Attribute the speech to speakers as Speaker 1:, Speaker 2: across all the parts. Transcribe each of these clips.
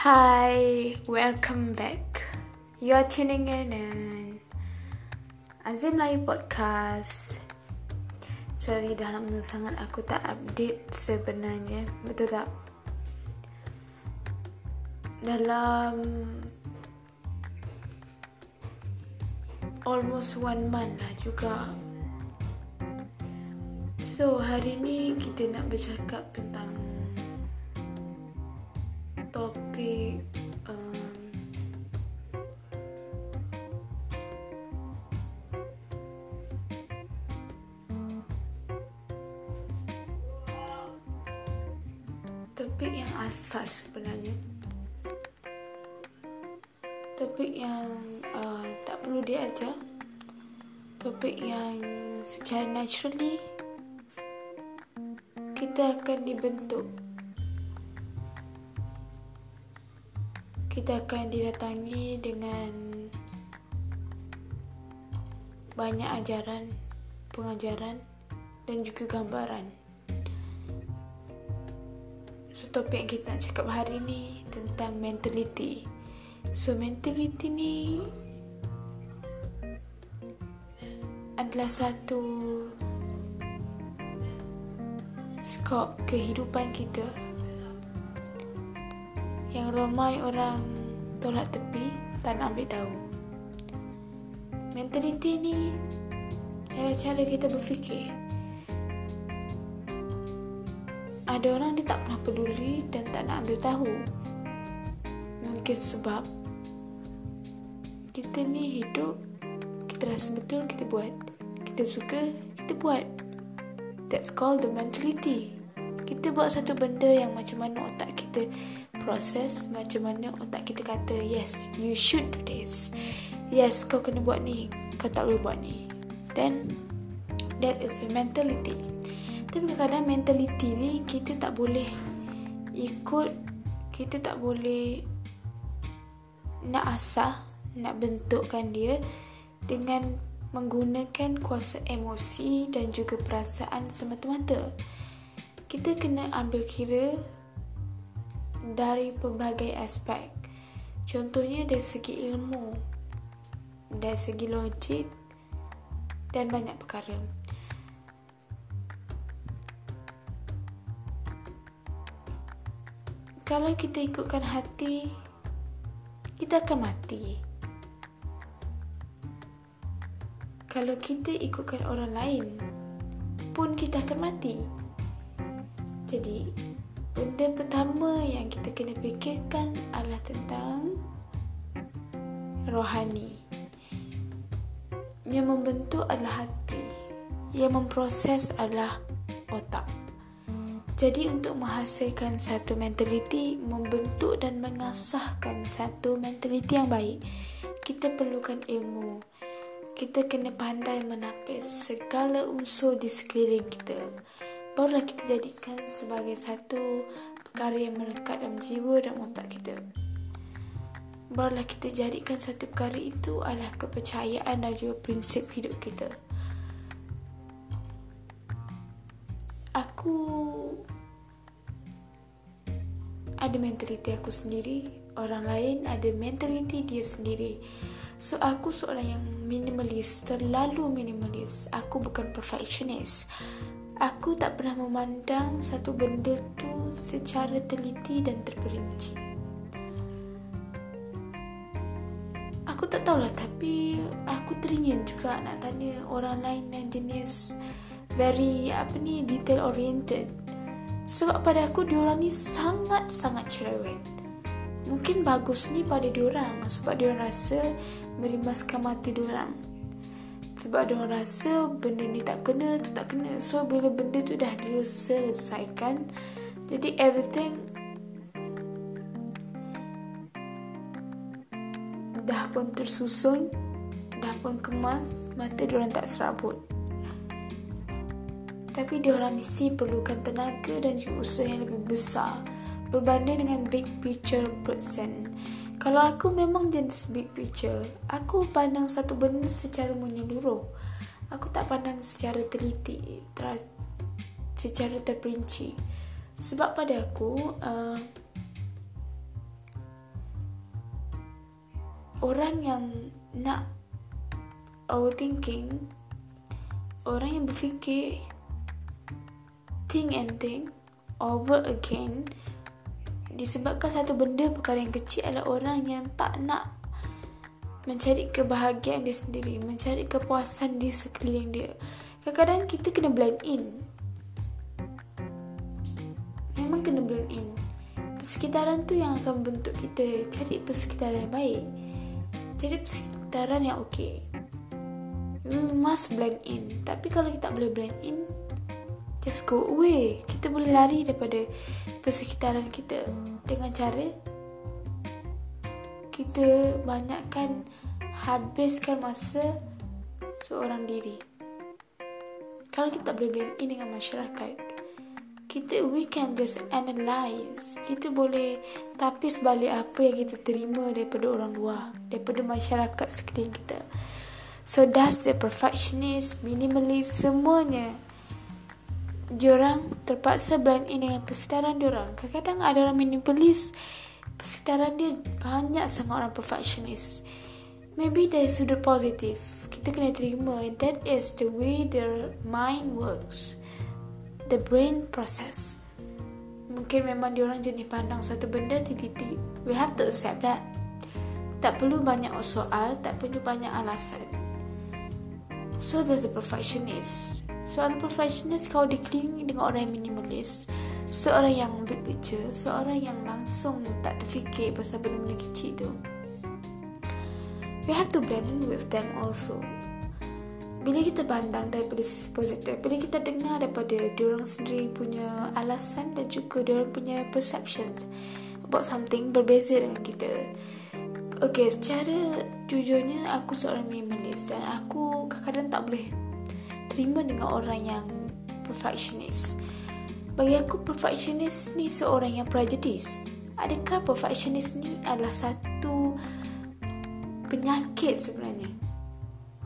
Speaker 1: Hi, welcome back. You are tuning in in Azim Melayu Podcast. Sorry, dah lama sangat aku tak update sebenarnya. Betul tak? Dalam almost one month lah juga. So, hari ni kita nak bercakap tentang sebenarnya. Topik yang uh, tak perlu diajar. Topik yang secara naturally kita akan dibentuk. Kita akan didatangi dengan banyak ajaran, pengajaran dan juga gambaran. Topik yang kita nak cakap hari ni tentang mentality. So mentality ni adalah satu skop kehidupan kita yang ramai orang tolak tepi tak nak ambil tahu. Mentaliti ni ialah cara kita berfikir. Ada orang dia tak pernah peduli dan tak nak ambil tahu. Mungkin sebab kita ni hidup, kita rasa betul, kita buat. Kita suka, kita buat. That's called the mentality. Kita buat satu benda yang macam mana otak kita proses macam mana otak kita kata yes you should do this yes kau kena buat ni kau tak boleh buat ni then that is the mentality tapi kadang-kadang mentality ni kita tak boleh ikut kita tak boleh nak asah nak bentukkan dia dengan menggunakan kuasa emosi dan juga perasaan semata-mata kita kena ambil kira dari pelbagai aspek. Contohnya dari segi ilmu, dari segi logik dan banyak perkara. Kalau kita ikutkan hati, kita akan mati. Kalau kita ikutkan orang lain, pun kita akan mati. Jadi, Benda pertama yang kita kena fikirkan adalah tentang rohani. Yang membentuk adalah hati. Yang memproses adalah otak. Jadi untuk menghasilkan satu mentaliti, membentuk dan mengasahkan satu mentaliti yang baik, kita perlukan ilmu. Kita kena pandai menapis segala unsur di sekeliling kita barulah kita jadikan sebagai satu perkara yang melekat dalam jiwa dan otak kita. Barulah kita jadikan satu perkara itu adalah kepercayaan dan juga prinsip hidup kita. Aku ada mentaliti aku sendiri, orang lain ada mentaliti dia sendiri. So aku seorang yang minimalis, terlalu minimalis. Aku bukan perfectionist. Aku tak pernah memandang satu benda tu secara teliti dan terperinci. Aku tak tahulah tapi aku teringin juga nak tanya orang lain yang jenis very apa ni detail oriented. Sebab pada aku diorang ni sangat-sangat cerewet. Mungkin bagus ni pada diorang sebab diorang rasa merimaskan mati diorang. Sebab dia rasa benda ni tak kena, tu tak kena. So, bila benda tu dah diselesaikan, jadi everything dah pun tersusun, dah pun kemas, mata dia orang tak serabut. Tapi dia orang mesti perlukan tenaga dan juga usaha yang lebih besar berbanding dengan big picture person. Kalau aku memang jenis big picture, aku pandang satu benda secara menyeluruh. Aku tak pandang secara teliti, ter- secara terperinci. Sebab pada aku, uh, orang yang nak overthinking orang yang berfikir think and think over again disebabkan satu benda perkara yang kecil adalah orang yang tak nak mencari kebahagiaan dia sendiri, mencari kepuasan di sekeliling dia. Kadang-kadang kita kena blend in. Memang kena blend in. Persekitaran tu yang akan bentuk kita cari persekitaran yang baik. Cari persekitaran yang okey. We must blend in. Tapi kalau kita tak boleh blend in, just go away. Kita boleh lari daripada persekitaran kita dengan cara kita banyakkan habiskan masa seorang diri. Kalau kita tak boleh blend in dengan masyarakat, kita we can just analyze. Kita boleh tapis balik apa yang kita terima daripada orang luar, daripada masyarakat sekeliling kita. So that's the perfectionist, minimalist, semuanya. Diorang terpaksa blend in dengan persekitaran diorang. Kadang-kadang ada orang minimalist persekitaran dia banyak sangat orang perfectionist. Maybe dari sudut positif, kita kena terima that is the way the mind works. The brain process. Mungkin memang diorang jenis pandang satu benda titik-titik. We have to accept that. Tak perlu banyak soal, tak perlu banyak alasan. So there's a perfectionist. Seorang perfectionist kau dikelilingi dengan orang yang minimalist. Seorang yang big picture. Seorang yang langsung tak terfikir Pasal benda-benda kecil tu. We have to blend in with them also. Bila kita pandang daripada sisi positif Bila kita dengar daripada Diorang sendiri punya alasan Dan juga diorang punya perceptions About something berbeza dengan kita. Okay, secara jujurnya Aku seorang minimalist Dan aku kadang-kadang tak boleh Terima dengan orang yang Perfectionist bagi aku perfectionist ni seorang yang prejudice. Adakah perfectionist ni adalah satu penyakit sebenarnya?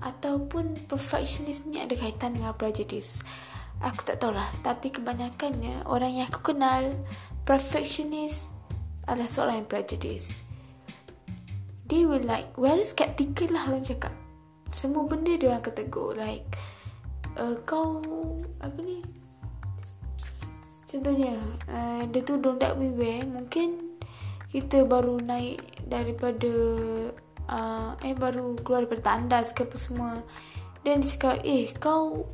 Speaker 1: Ataupun perfectionist ni ada kaitan dengan prejudice? Aku tak tahulah. Tapi kebanyakannya orang yang aku kenal perfectionist adalah seorang yang prejudice. They will like very skeptical lah orang cakap. Semua benda dia orang kata like uh, kau apa ni? Contohnya uh, Dia tudung that we wear. Mungkin Kita baru naik Daripada uh, Eh baru keluar daripada tandas ke apa semua. Dan dia cakap Eh kau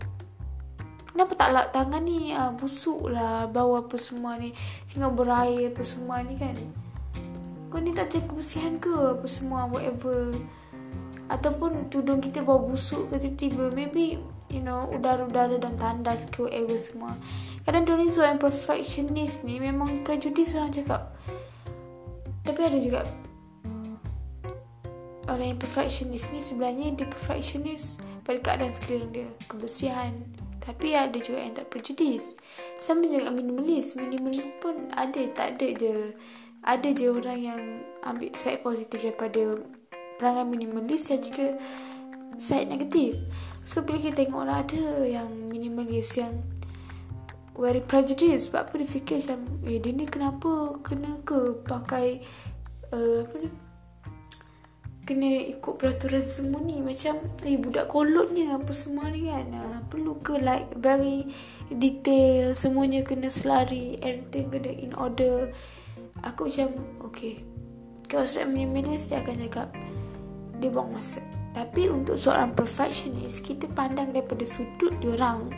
Speaker 1: Kenapa tak lap tangan ni? Uh, Busuk lah Bau apa semua ni. Tinggal berair apa semua ni kan. Kau ni tak jaga kebersihan ke? Apa semua whatever. Ataupun tudung kita bau busuk ke tiba-tiba. Maybe You know Udara-udara dalam tandas ke whatever semua. Kadang dia ni seorang perfectionist ni Memang prejudis orang cakap. Tapi ada juga Orang yang perfectionist ni Sebenarnya dia perfectionist Pada keadaan sekeliling dia. Kebersihan. Tapi ada juga yang tak prejudis. Sama juga minimalis. Minimalis pun ada Tak ada je. Ada je orang yang Ambil side positif daripada Perangai minimalis Dan juga Side negatif So bila kita tengok lah Ada yang minimalis Yang very prejudiced. Sebab apa dia fikir macam eh dia ni kenapa kena ke pakai uh, apa ni? Kena ikut peraturan semua ni? Macam eh budak kolotnya apa semua ni kan? Uh, perlu ke like very detail semuanya kena selari everything kena in order? Aku macam okay. Kalau seorang minimalis dia akan cakap dia buang masa tapi untuk seorang perfectionist kita pandang daripada sudut diorang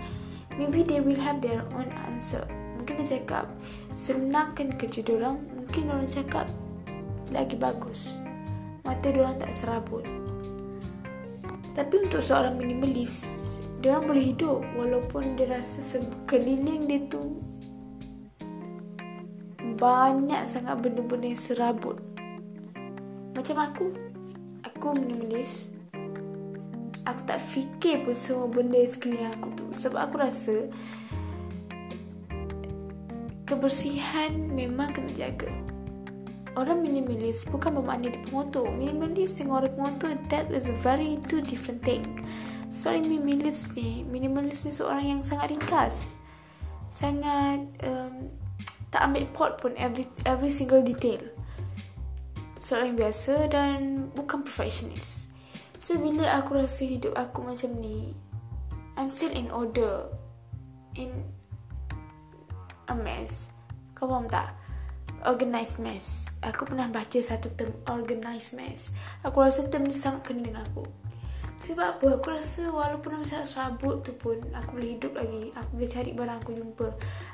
Speaker 1: Maybe they will have their own answer. Mungkin dia cakap Senangkan kerja diorang Mungkin orang cakap Lagi bagus. Mata diorang tak serabut. Tapi untuk seorang minimalis Diorang boleh hidup Walaupun dia rasa Sekeliling dia tu Banyak sangat benda-benda yang serabut. Macam aku Aku minimalis aku tak fikir pun semua benda sekeliling aku tu. Sebab aku rasa kebersihan memang kena jaga. Orang minimalis bukan bermakna dia pengotor. Minimalis dengan orang pengotor that is a very two different thing. Seorang minimalis ni minimalis ni seorang yang sangat ringkas. Sangat um, tak ambil pot pun every every single detail. Seorang yang biasa dan bukan perfectionist So bila aku rasa hidup aku macam ni I'm still in order In A mess. Kau faham tak? Organized mess. Aku pernah baca satu term Organized mess. Aku rasa term ni sangat kena dengan aku. Sebab apa? Aku rasa walaupun aku sangat serabut tu pun Aku boleh hidup lagi. Aku boleh cari barang aku jumpa.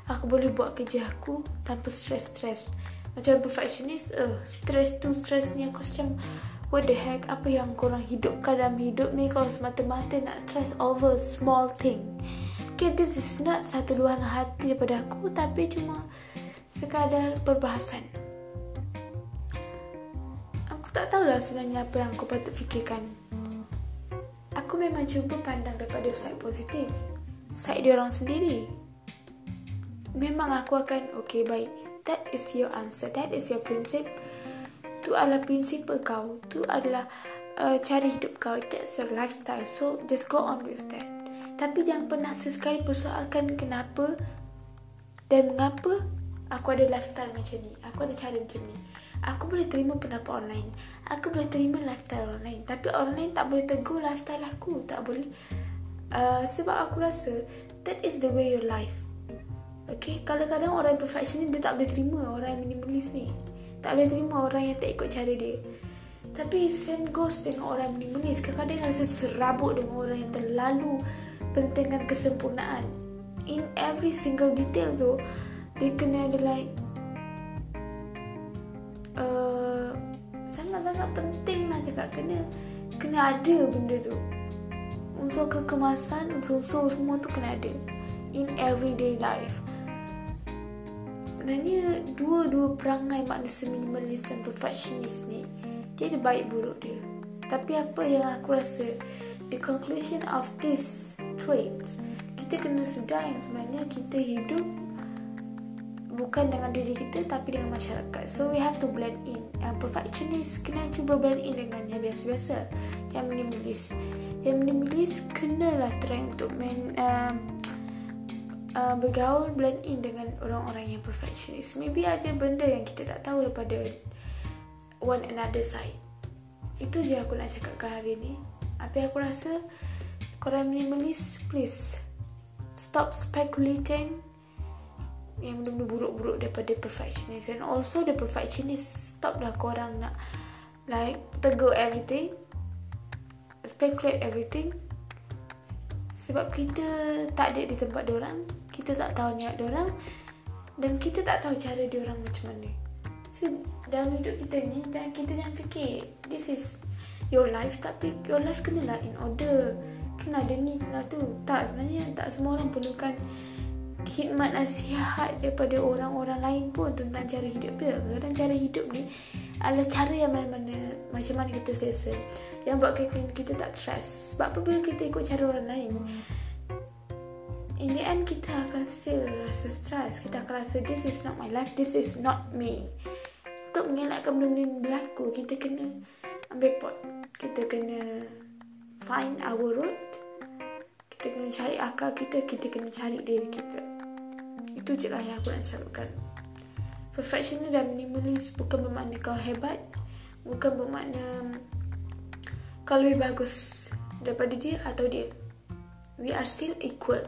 Speaker 1: Aku boleh buat kerja aku Tanpa stress-stress. Macam perfectionist uh, Stress tu stress ni aku macam What the heck Apa yang korang hidupkan dalam hidup ni Kau semata-mata nak stress over small thing Okay this is not Satu luahan hati daripada aku Tapi cuma Sekadar perbahasan Aku tak tahulah sebenarnya Apa yang aku patut fikirkan aku memang cuba pandang daripada side positif. Side dia orang sendiri. Memang aku akan, okay baik. That is your answer. That is your principle. Tu adalah prinsip kau. Tu adalah uh, cara hidup kau. That's your lifestyle. So, just go on with that. Tapi jangan pernah sesekali persoalkan kenapa dan mengapa aku ada lifestyle macam ni. Aku ada cara macam ni. Aku boleh terima pendapat online Aku boleh terima lifestyle online Tapi lain tak boleh tegur lifestyle aku Tak boleh uh, Sebab aku rasa That is the way your life Okay Kadang-kadang orang yang perfection ni Dia tak boleh terima orang yang minimalist ni Tak boleh terima orang yang tak ikut cara dia. Tapi same goes dengan orang minimalist Kadang-kadang rasa serabut dengan orang yang terlalu Pentingkan kesempurnaan. In every single detail tu Dia kena ada like Uh, sangat-sangat penting lah cakap. Kena kena ada benda tu. Unsur kekemasan unsur-unsur semua tu kena ada. In everyday life sebenarnya dua-dua perangai manusia minimalis dan perfectionist ni dia ada baik buruk dia tapi apa yang aku rasa the conclusion of this traits kita kena sedar yang sebenarnya kita hidup bukan dengan diri kita tapi dengan masyarakat. So we have to blend in. Yang perfectionist kena cuba blend in dengan yang biasa-biasa. Yang minimalist. Yang minimalist kenalah try untuk main uh, uh, bergaul blend in dengan orang-orang yang perfectionist. Maybe ada benda yang kita tak tahu daripada one another side. Itu je aku nak cakapkan hari ni. Yang aku rasa korang minimalist please stop speculating yang benda-benda buruk-buruk daripada perfectionist and also the perfectionist stop lah korang nak like tegur everything speculate everything sebab kita tak ada di tempat orang kita tak tahu niat orang dan kita tak tahu cara dia orang macam mana so dalam hidup kita ni dan kita jangan fikir this is your life tapi your life kena lah in order kena ada ni kena tu tak sebenarnya tak semua orang perlukan khidmat nasihat daripada orang-orang lain pun tentang cara hidup dia. Kadang cara hidup ni adalah cara yang mana-mana macam mana kita selesa. Yang buat kita, kita tak trust. Sebab apabila kita ikut cara orang lain, in the end kita akan still rasa stress. Kita akan rasa this is not my life, this is not me. Untuk mengelakkan benda-benda berlaku, kita kena ambil pot. Kita kena find our route kita kena cari akal kita. Kita kena cari diri kita. Itu je lah yang aku nak cakapkan. Perfection dan minimalist bukan bermakna kau hebat. Bukan bermakna kau lebih bagus daripada dia atau dia. We are still equal